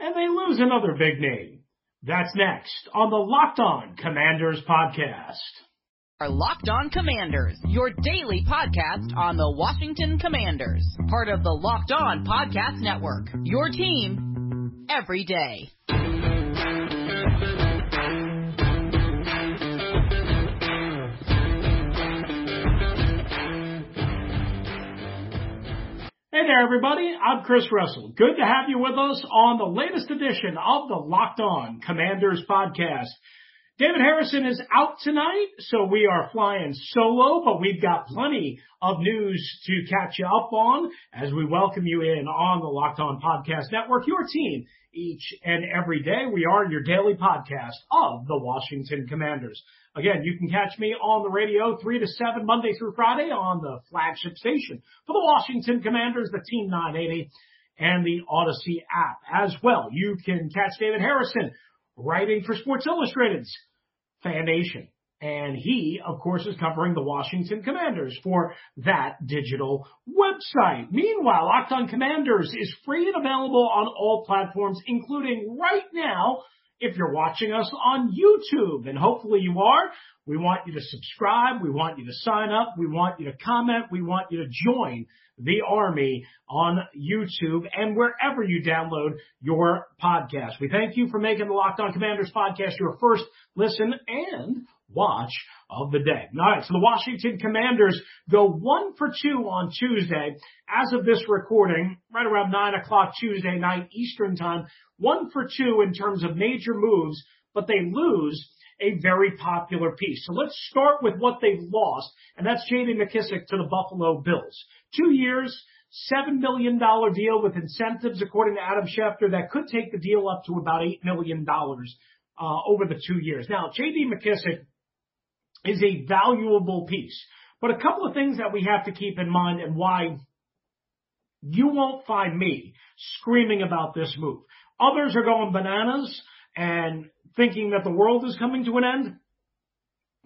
and they lose another big name. That's next on the Locked On Commanders podcast. Our Locked On Commanders, your daily podcast on the Washington Commanders, part of the Locked On Podcast Network. Your team every day. Hey there, everybody. I'm Chris Russell. Good to have you with us on the latest edition of the Locked On Commanders podcast. David Harrison is out tonight, so we are flying solo, but we've got plenty of news to catch you up on as we welcome you in on the Locked On Podcast Network, your team each and every day. We are your daily podcast of the Washington Commanders. Again, you can catch me on the radio 3 to 7 Monday through Friday on the flagship station for the Washington Commanders, the Team 980 and the Audacy app as well. You can catch David Harrison writing for Sports Illustrated's Fan Nation. And he, of course, is covering the Washington Commanders for that digital website. Meanwhile, Locked on Commanders is free and available on all platforms, including right now if you're watching us on YouTube, and hopefully you are, we want you to subscribe. We want you to sign up. We want you to comment. We want you to join the army on YouTube and wherever you download your podcast. We thank you for making the Locked On Commanders podcast your first listen and watch of the day. All right, so the Washington Commanders go one for two on Tuesday. As of this recording, right around nine o'clock Tuesday night Eastern time, one for two in terms of major moves, but they lose a very popular piece. So let's start with what they've lost, and that's J.D. McKissic to the Buffalo Bills. Two years, $7 million deal with incentives, according to Adam Schefter, that could take the deal up to about $8 million uh, over the two years. Now, J.D. McKissic is a valuable piece. But a couple of things that we have to keep in mind and why you won't find me screaming about this move. Others are going bananas and thinking that the world is coming to an end.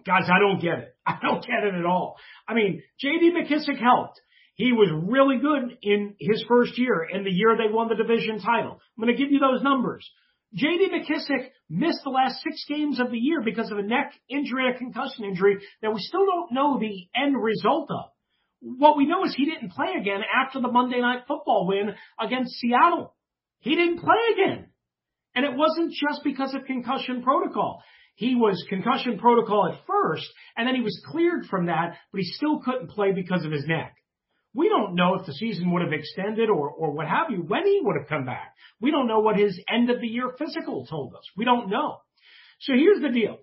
Guys, I don't get it. I don't get it at all. I mean, JD McKissic helped. He was really good in his first year and the year they won the division title. I'm going to give you those numbers. J.D. McKissic missed the last six games of the year because of a neck injury a concussion injury that we still don't know the end result of. What we know is he didn't play again after the Monday night football win against Seattle. He didn't play again. And it wasn't just because of concussion protocol. He was concussion protocol at first, and then he was cleared from that, but he still couldn't play because of his neck. We don't know if the season would have extended or, or what have you, when he would have come back. We don't know what his end of the year physical told us. We don't know. So here's the deal.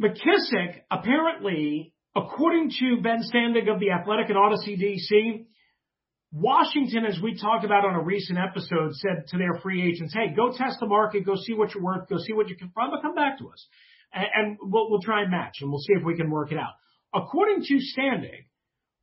McKissic apparently, according to Ben Standig of the Athletic and Audacy DC, Washington, as we talked about on a recent episode, said to their free agents, hey, go test the market, go see what you're worth, go see what you can find, but come back to us. And, and we'll, we'll try and match and we'll see if we can work it out. According to Standig,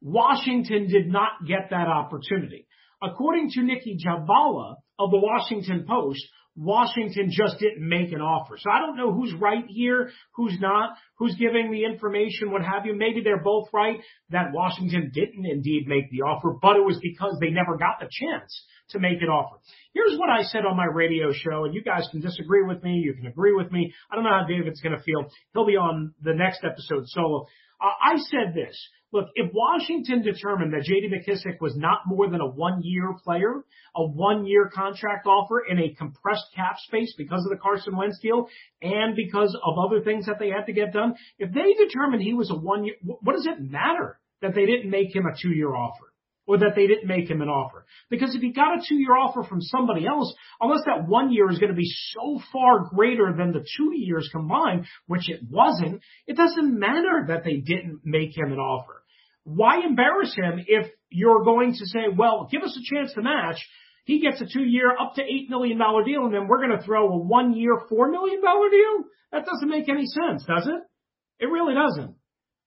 Washington did not get that opportunity. According to Nicki Jhabvala of the Washington Post, Washington just didn't make an offer. So I don't know who's right here, who's not, who's giving the information, what have you. Maybe they're both right that Washington didn't indeed make the offer, but it was because they never got the chance to make an offer. Here's what I said on my radio show, and you guys can disagree with me, you can agree with me. I don't know how David's going to feel. He'll be on the next episode solo. Uh, I said this. Look, if Washington determined that J.D. McKissic was not more than a one-year player, a one-year contract offer in a compressed cap space because of the Carson Wentz deal and because of other things that they had to get done, if they determined he was a one-year, what does it matter that they didn't make him a two-year offer? or that they didn't make him an offer. Because if he got a two year offer from somebody else, unless that one year is going to be so far greater than the two years combined, which it wasn't, it doesn't matter that they didn't make him an offer. Why embarrass him if you're going to say, well, give us a chance to match? he gets a two year up to $8 million deal and then we're going to throw a one year, $4 million deal? That doesn't make any sense, does it? It really doesn't.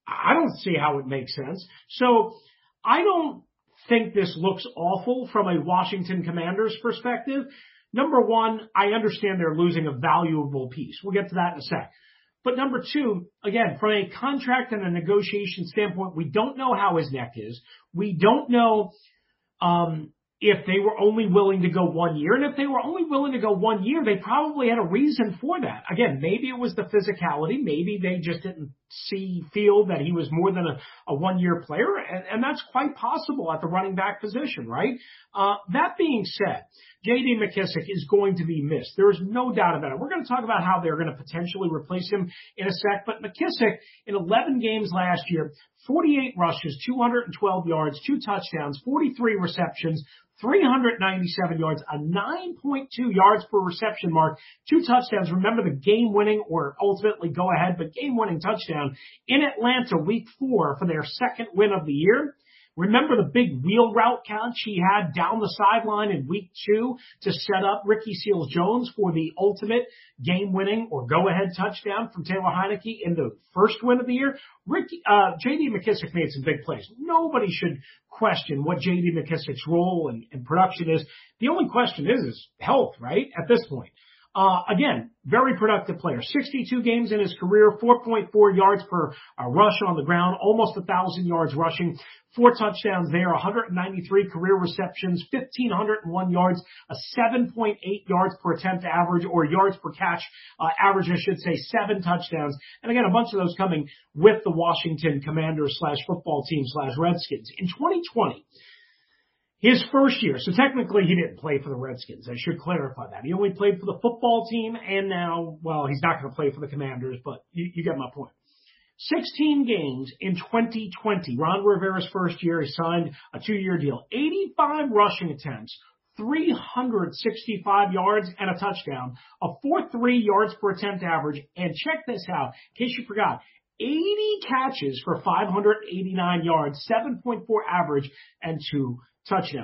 I don't see how it makes sense. So I don't think this looks awful from a Washington Commanders perspective. Number one, I understand they're losing a valuable piece. We'll get to that in a sec. But number two, again, from a contract and a negotiation standpoint, we don't know how his neck is. We don't know um, if they were only willing to go one year. And if they were only willing to go one year, they probably had a reason for that. Again, maybe it was the physicality. Maybe they just didn't see, feel that he was more than a, a one year player. And, and, that's quite possible at the running back position, right? Uh, that being said, JD McKissic is going to be missed. There is no doubt about it. We're going to talk about how they're going to potentially replace him in a sec, but McKissic in 11 games last year, 48 rushes, 212 yards, two touchdowns, 43 receptions, 397 yards, a 9.2 yards per reception mark, two touchdowns. Remember the game winning or ultimately go ahead, but game winning touchdown in Atlanta week four for their second win of the year. Remember the big wheel route catch he had down the sideline in week two to set up Ricky Seals Jones for the ultimate game winning or go ahead touchdown from Taylor Heinicke in the first win of the year? Ricky, uh, JD McKissic made some big plays. Nobody should question what JD McKissic's role and, and production is. The only question is, is health, right? At this point. Uh, again, very productive player. 62 games in his career, 4.4 yards per uh, rush on the ground, almost thousand yards rushing, four touchdowns there, 193 career receptions, 1501 yards, a 7.8 yards per attempt average or yards per catch uh, average, I should say, seven touchdowns. And again, a bunch of those coming with the Washington Commanders slash football team slash Redskins. In 2020, his first year, so technically he didn't play for the Redskins. I should clarify that. He only played for the football team and now, well, he's not going to play for the Commanders, but you, you get my point. 16 games in 2020. Ron Rivera's first year, he signed a two-year deal. 85 rushing attempts, 365 yards and a touchdown, a 4.3 yards per attempt average. And check this out, in case you forgot, 80 catches for 589 yards, 7.4 average, and two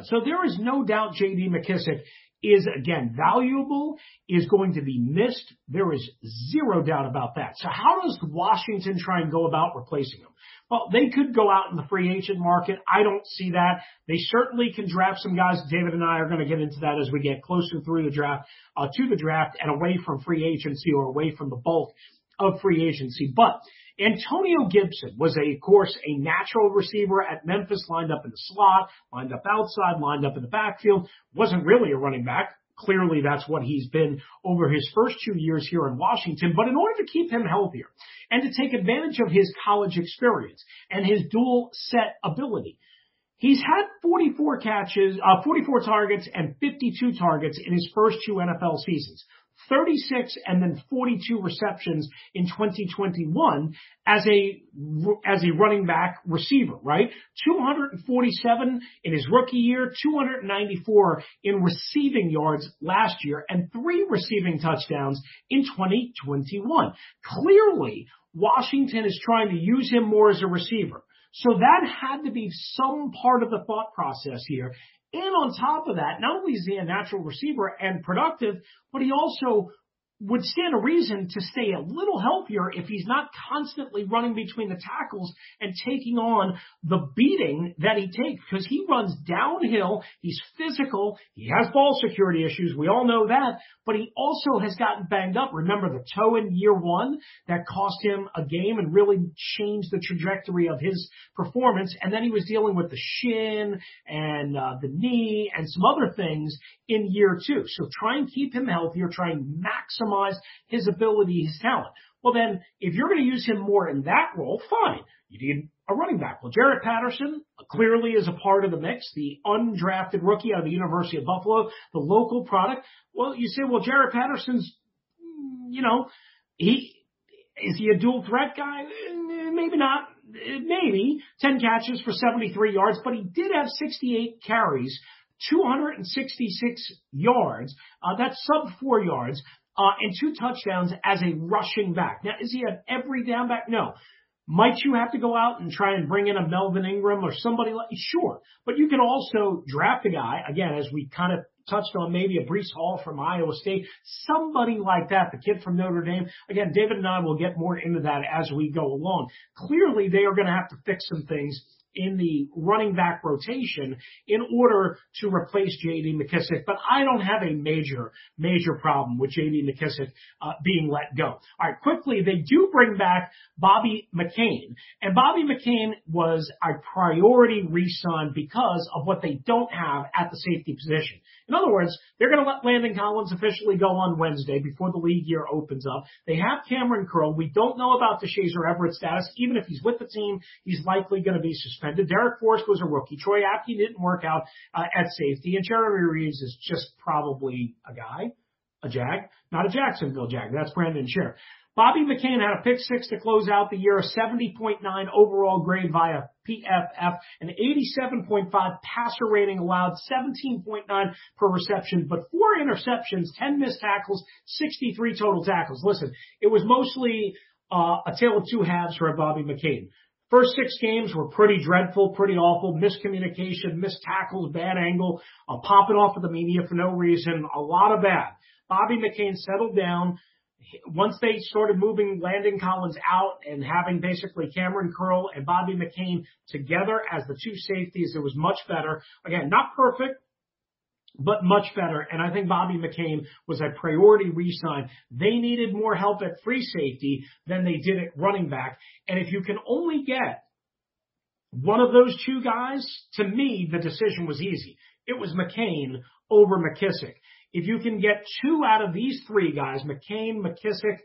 So there is no doubt J.D. McKissic is again valuable, is going to be missed. There is zero doubt about that. So how does Washington try and go about replacing him? Well, they could go out in the free agent market. I don't see that. They certainly can draft some guys. David and I are going to get into that as we get closer through the draft, uh, to the draft and away from free agency or away from the bulk of free agency. But Antonio Gibson was a, of course, a natural receiver at Memphis, lined up in the slot, lined up outside, lined up in the backfield, wasn't really a running back. Clearly that's what he's been over his first two years here in Washington. But in order to keep him healthier and to take advantage of his college experience and his dual set ability, He's had 44 catches, uh, 44 targets and 52 targets in his first two NFL seasons. 36 and then 42 receptions in 2021 as a, as a running back receiver, right? 247 in his rookie year, 294 in receiving yards last year, and three receiving touchdowns in 2021. Clearly, Washington is trying to use him more as a receiver. So that had to be some part of the thought process here. And on top of that, not only is he a natural receiver and productive, but he also would stand a reason to stay a little healthier if he's not constantly running between the tackles and taking on the beating that he takes because he runs downhill. He's physical. He has ball security issues. We all know that, but he also has gotten banged up. Remember the toe in year one that cost him a game and really changed the trajectory of his performance. And then he was dealing with the shin and uh, the knee and some other things in year two. So try and keep him healthier. Try and maximize his ability, his talent. Well, then, if you're going to use him more in that role, fine. You need a running back. Well, Jaret Patterson clearly is a part of the mix, the undrafted rookie out of the University of Buffalo, the local product. Well, you say, well, Jaret Patterson's, you know, he, is he a dual threat guy? Maybe not. Maybe 10 catches for 73 yards, but he did have 68 carries 266 yards. Uh, that's sub four yards uh, and two touchdowns as a rushing back. Now, is he an every down back? No. Might you have to go out and try and bring in a Melvin Ingram or somebody like, sure. But you can also draft a guy, again, as we kind of touched on maybe a Breece Hall from Iowa State, somebody like that, the kid from Notre Dame. Again, David and I will get more into that as we go along. Clearly, they are going to have to fix some things in the running back rotation in order to replace J.D. McKissic. but I don't have a major, major problem with J.D. McKissic uh, being let go. All right, quickly, they do bring back Bobby McCain, and Bobby McCain was a priority re-sign because of what they don't have at the safety position. In other words, they're going to let Landon Collins officially go on Wednesday before the league year opens up. They have Kamren Curl. We don't know about Deshazor Everett status. Even if he's with the team, he's likely going to be suspended. Darrick Forrest was a rookie. Troy Apke didn't work out uh, at safety. And Jeremy Reaves is just probably a guy, a Jag, not a Jacksonville Jag. That's Brandon Scherff. Bobby McCain had a pick six to close out the year, a 70.9 overall grade via PFF, an 87.5 passer rating allowed, 17.9 per reception, but four interceptions, 10 missed tackles, 63 total tackles. Listen, it was mostly uh, a tale of two halves for Bobby McCain. First six games were pretty dreadful, pretty awful. Miscommunication, missed tackles, bad angle, uh, popping off of the media for no reason, a lot of bad. Bobby McCain settled down once they started moving Landon Collins out and having basically Kamren Curl and Bobby McCain together as the two safeties, it was much better. Again, not perfect, but much better. And I think Bobby McCain was a priority re-sign. They needed more help at free safety than they did at running back. And if you can only get one of those two guys, to me, the decision was easy. It was McCain over McKissic. If you can get two out of these three guys, McCain, McKissic,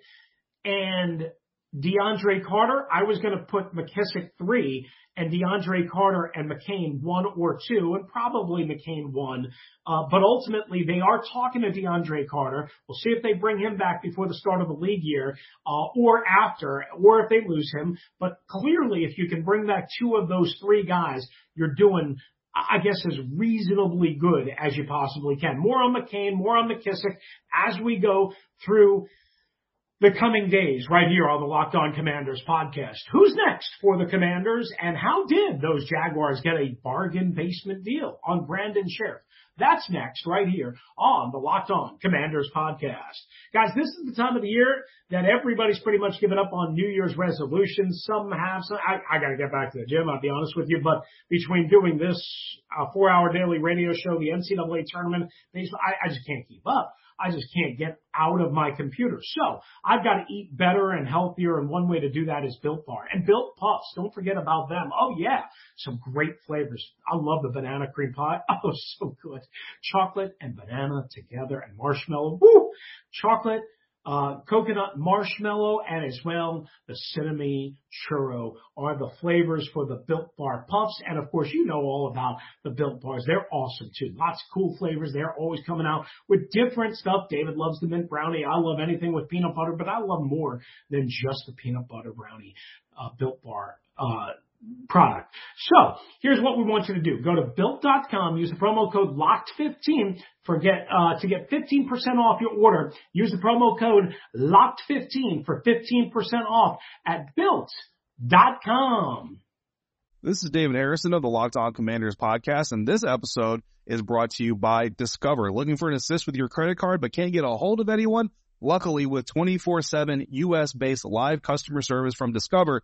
and DeAndre Carter, I was going to put McKissic three and DeAndre Carter and McCain one or two, and probably McCain one. Uh, but ultimately, they are talking to DeAndre Carter. We'll see if they bring him back before the start of the league year, uh, or after, or if they lose him. But clearly, if you can bring back two of those three guys, you're doing I guess, as reasonably good as you possibly can. More on McCain, more on McKissic as we go through the coming days right here on the Locked On Commanders podcast. Who's next for the Commanders and how did those Jaguars get a bargain basement deal on Brandon Scherff? That's next right here on the Locked On Commanders podcast. Guys, this is the time of the year that everybody's pretty much given up on New Year's resolutions. Some have some, I, I gotta get back to the gym, I'll be honest with you, but between doing this uh, four hour daily radio show, the NCAA tournament, I, I just can't keep up. I just can't get out of my computer. So I've got to eat better and healthier. And one way to do that is Built Bar and Built Puffs. Don't forget about them. Oh yeah. Some great flavors. I love the banana cream pie. Oh, so good. Chocolate and banana together and marshmallow. Woo! Chocolate uh, coconut marshmallow and as well the cinnamon churro are the flavors for the Built Bar Puffs. And of course, you know all about the Built Bars. They're awesome too. Lots of cool flavors. They're always coming out with different stuff. David loves the mint brownie. I love anything with peanut butter, but I love more than just the peanut butter brownie, uh, Built Bar, uh, product. So here's what we want you to do. Go to built.com, use the promo code LOCKED15 for get, uh, to get 15% off your order. Use the promo code LOCKED15 for 15% off at built.com. This is David Harrison of the Locked On Commanders podcast, and this episode is brought to you by Discover. Looking for an assist with your credit card but can't get a hold of anyone? Luckily, with 24-7 US-based live customer service from Discover,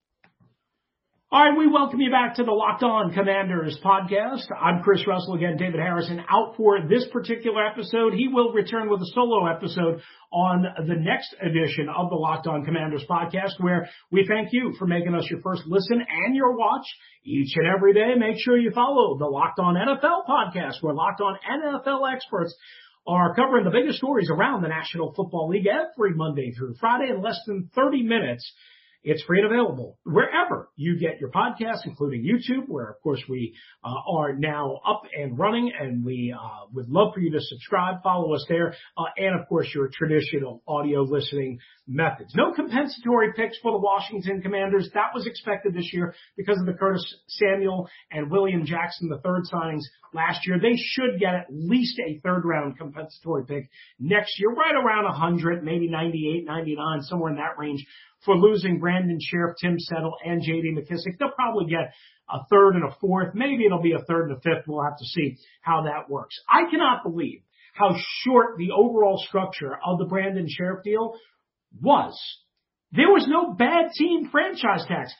All right, we welcome you back to the Locked On Commanders podcast. I'm Chris Russell again, David Harrison out for this particular episode. He will return with a solo episode on the next edition of the Locked On Commanders podcast where we thank you for making us your first listen and your watch each and every day. Make sure you follow the Locked On NFL podcast where Locked On NFL experts are covering the biggest stories around the National Football League every Monday through Friday in less than 30 minutes It's free and available wherever you get your podcasts, including YouTube, where of course we uh, are now up and running and we uh, would love for you to subscribe, follow us there, uh, and of course your traditional audio listening methods. No compensatory picks for the Washington Commanders. That was expected this year because of the Curtis Samuel and William Jackson the third signings last year. They should get at least a third round compensatory pick next year, right around 100, maybe 98, 99, somewhere in that range for losing Brandon Scherff, Tim Settle, and J.D. McKissic. They'll probably get a third and a fourth. Maybe it'll be a third and a fifth. We'll have to see how that works. I cannot believe how short the overall structure of the Brandon Scherff deal was. There was no bad team franchise tax.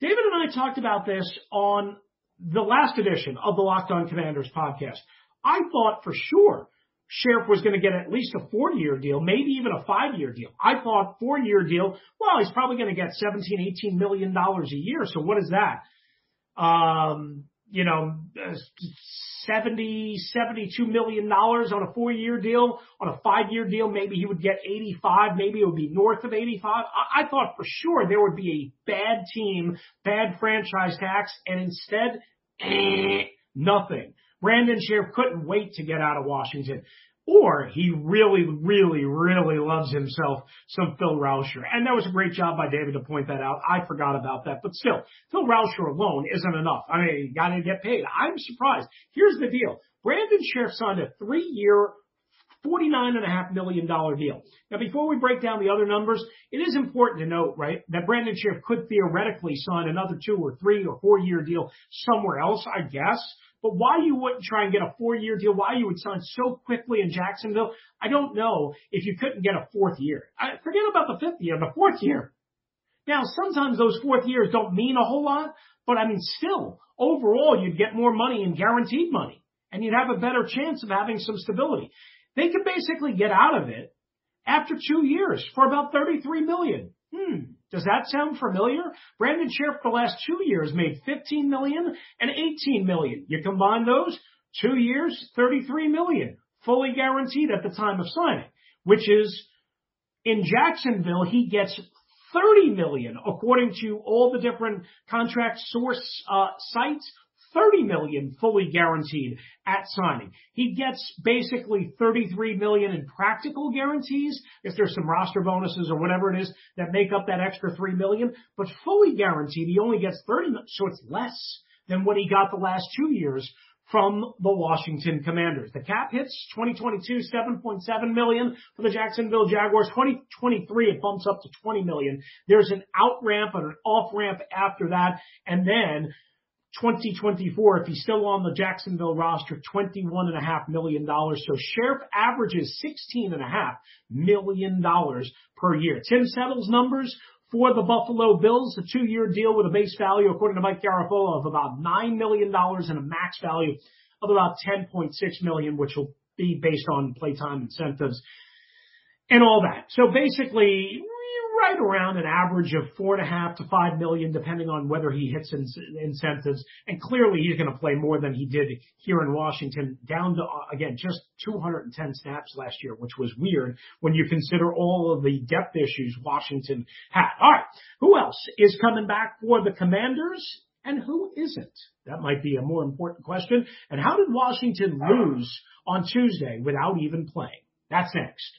David and I talked about this on the last edition of the Locked On Commanders podcast. I thought for sure Scherff was going to get at least a four-year deal, maybe even a five-year deal. I thought four-year deal, well, he's probably going to get 17, 18 million dollars a year. So what is that? Um, you know, 70, 72 million dollars on a four-year deal. On a five-year deal, maybe he would get 85. Maybe it would be north of 85. I, I thought for sure there would be a bad team, bad franchise tax, and instead, eh, nothing. Brandon Scherff couldn't wait to get out of Washington. Or he really, really, really loves himself some Phil Rauscher. And that was a great job by David to point that out. I forgot about that. But still, Phil Rauscher alone isn't enough. I mean, you gotta get paid. I'm surprised. Here's the deal. Brandon Scherff signed a three-year, $49.5 million deal. Now, before we break down the other numbers, it is important to note, right, that Brandon Scherff could theoretically sign another two or three or four year deal somewhere else, I guess. But why you wouldn't try and get a four-year deal, why you would sign so quickly in Jacksonville, I don't know if you couldn't get a fourth year. I, forget about the fifth year, the fourth year. Now, sometimes those fourth years don't mean a whole lot, but I mean, still, overall, you'd get more money in guaranteed money, and you'd have a better chance of having some stability. They could basically get out of it after two years for about 33 million. Hmm. Does that sound familiar? Brandon for the last two years made 15 million and 18 million. You combine those, two years, 33 million, fully guaranteed at the time of signing, which is in Jacksonville, he gets 30 million according to all the different contract source uh, sites. 30 million fully guaranteed at signing. He gets basically 33 million in practical guarantees. If there's some roster bonuses or whatever it is that make up that extra 3 million, but fully guaranteed, he only gets 30 million. So it's less than what he got the last two years from the Washington Commanders. The cap hits 2022 7.7 million for the Jacksonville Jaguars. 2023 it bumps up to 20 million. There's an out ramp and an off ramp after that, and then 2024, if he's still on the Jacksonville roster, $21.5 million. So Scherff averages $16.5 million per year. Tim Settle's numbers for the Buffalo Bills, a two-year deal with a base value, according to Mike Garafolo, of about $9 million and a max value of about 10.6 million, which will be based on playtime incentives and all that. So basically, right around an average of four and a half to five million, depending on whether he hits incentives. And clearly he's going to play more than he did here in Washington, down to, uh, again, just 210 snaps last year, which was weird when you consider all of the depth issues Washington had. All right. Who else is coming back for the Commanders? And who isn't? That might be a more important question. And how did Washington lose on Tuesday without even playing? That's next.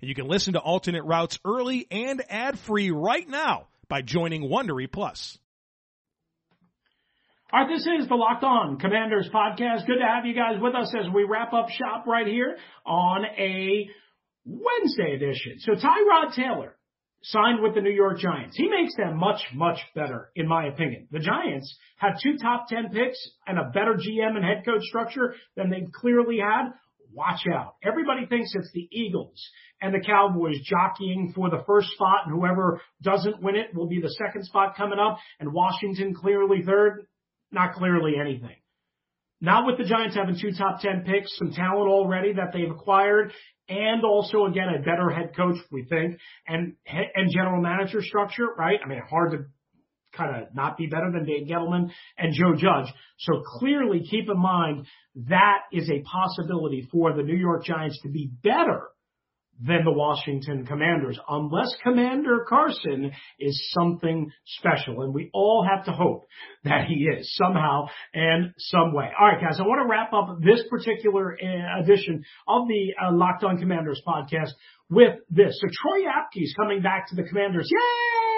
And you can listen to alternate routes early and ad-free right now by joining Wondery Plus. All right, this is the Locked On Commanders podcast. Good to have you guys with us as we wrap up shop right here on a Wednesday edition. So Tyrod Taylor signed with the New York Giants. He makes them much, much better, in my opinion. The Giants have two top 10 picks and a better GM and head coach structure than they clearly had. Watch out. Everybody thinks it's the Eagles and the Cowboys jockeying for the first spot and whoever doesn't win it will be the second spot coming up and Washington clearly third. Not clearly anything. Not with the Giants having two top 10 picks, some talent already that they've acquired, and also again a better head coach, we think, and and general manager structure, right? I mean, hard to kind of not be better than Dave Gettleman and Joe Judge. So clearly, keep in mind that is a possibility for the New York Giants to be better than the Washington Commanders, unless Commander Carson is something special. And we all have to hope that he is somehow and some way. All right, guys, I want to wrap up this particular uh, edition of the uh, Locked On Commanders podcast with this. So Troy Apke is coming back to the Commanders. Yay!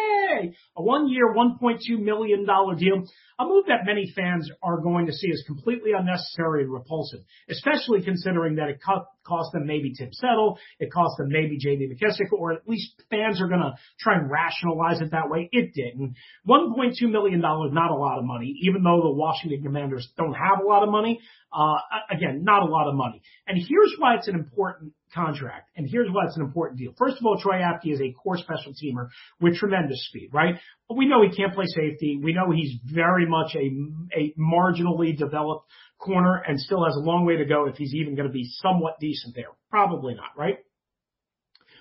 A one year, $1.2 million deal. A move that many fans are going to see as completely unnecessary and repulsive, especially considering that it cost them maybe Tim Settle, it cost them maybe JD McKissic, or at least fans are going to try and rationalize it that way. It didn't. $1.2 million, not a lot of money, even though the Washington Commanders don't have a lot of money. Uh, again, not a lot of money. And here's why it's an important contract. And here's why it's an important deal. First of all, Troy Apke is a core special teamer with tremendous speed, right? But we know he can't play safety. We know he's very much a, a marginally developed corner and still has a long way to go if he's even going to be somewhat decent there. Probably not, right?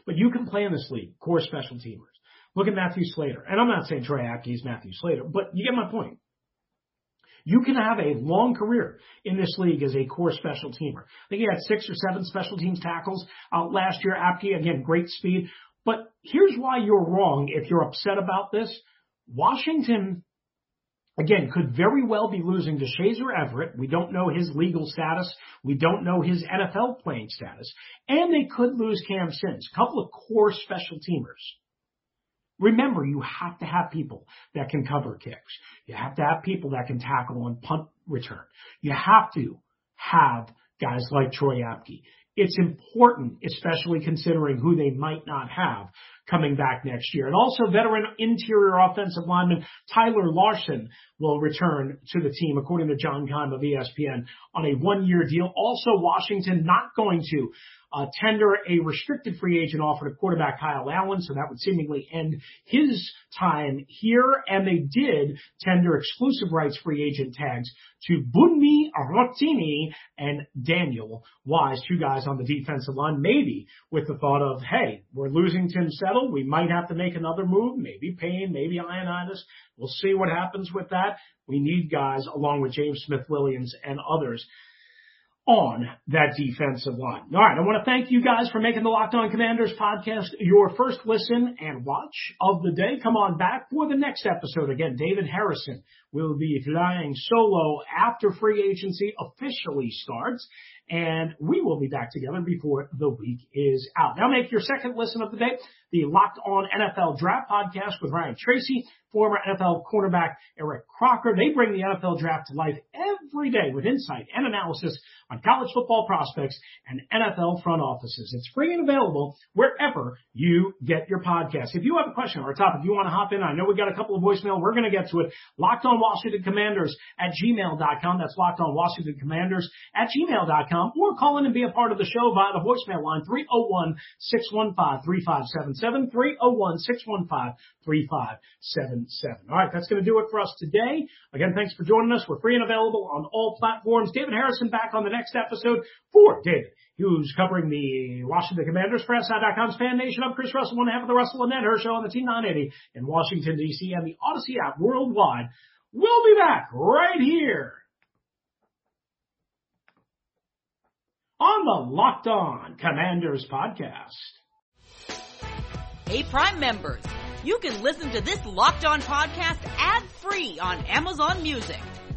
But you can play in this league, core special teamers. Look at Matthew Slater. And I'm not saying Troy Apke is Matthew Slater, but you get my point. You can have a long career in this league as a core special teamer. I think he had six or seven special teams tackles uh, last year. Apke, again, great speed. But here's why you're wrong if you're upset about this. Washington, again, could very well be losing Deshazor Everett. We don't know his legal status. We don't know his NFL playing status. And they could lose Cam Sims, a couple of core special teamers. Remember, you have to have people that can cover kicks. You have to have people that can tackle on punt return. You have to have guys like Troy Apke. It's important, especially considering who they might not have coming back next year. And also veteran interior offensive lineman Tyler Larsen will return to the team, according to John Keim of ESPN, on a one-year deal. Also, Washington not going to uh, tender a restricted free agent offer to quarterback Kyle Allen, so that would seemingly end his time here. And they did tender exclusive rights free agent tags to Bunmi Rotimi and Daniel Wise, two guys on the defensive line, maybe with the thought of, hey, we're losing Tim Settle. We might have to make another move, maybe Payne, maybe Ioannidis. We'll see what happens with that. We need guys along with James Smith Williams and others on that defensive line. All right. I want to thank you guys for making the Locked On Commanders podcast your first listen and watch of the day. Come on back for the next episode. Again, David Harrison will be flying solo after free agency officially starts and we will be back together before the week is out. Now make your second listen of the day, the Locked On NFL Draft podcast with Ryan Tracy, former NFL cornerback Eric Crocker. They bring the NFL draft to life every day with insight and analysis on college football prospects and NFL front offices. It's free and available wherever you get your podcast. If you have a question or a topic you want to hop in, I know we got a couple of voicemail. We're going to get to it. Locked on Washington Commanders at gmail.com. That's locked on Washington Commanders at gmail.com or call in and be a part of the show via the voicemail line 301-615-3577, 301-615-3577. All right. That's going to do it for us today. Again, thanks for joining us. We're free and available on all platforms. David Harrison back on the next episode for David. Who's covering the Washington Commanders for SI.com's Fan Nation. I'm Chris Russell, one half of the Russell and Ned Show on the T980 in Washington, D.C. and the Audacy app worldwide. We'll be back right here on the Locked On Commanders podcast. Hey, Prime members, you can listen to this Locked On podcast ad free on Amazon Music.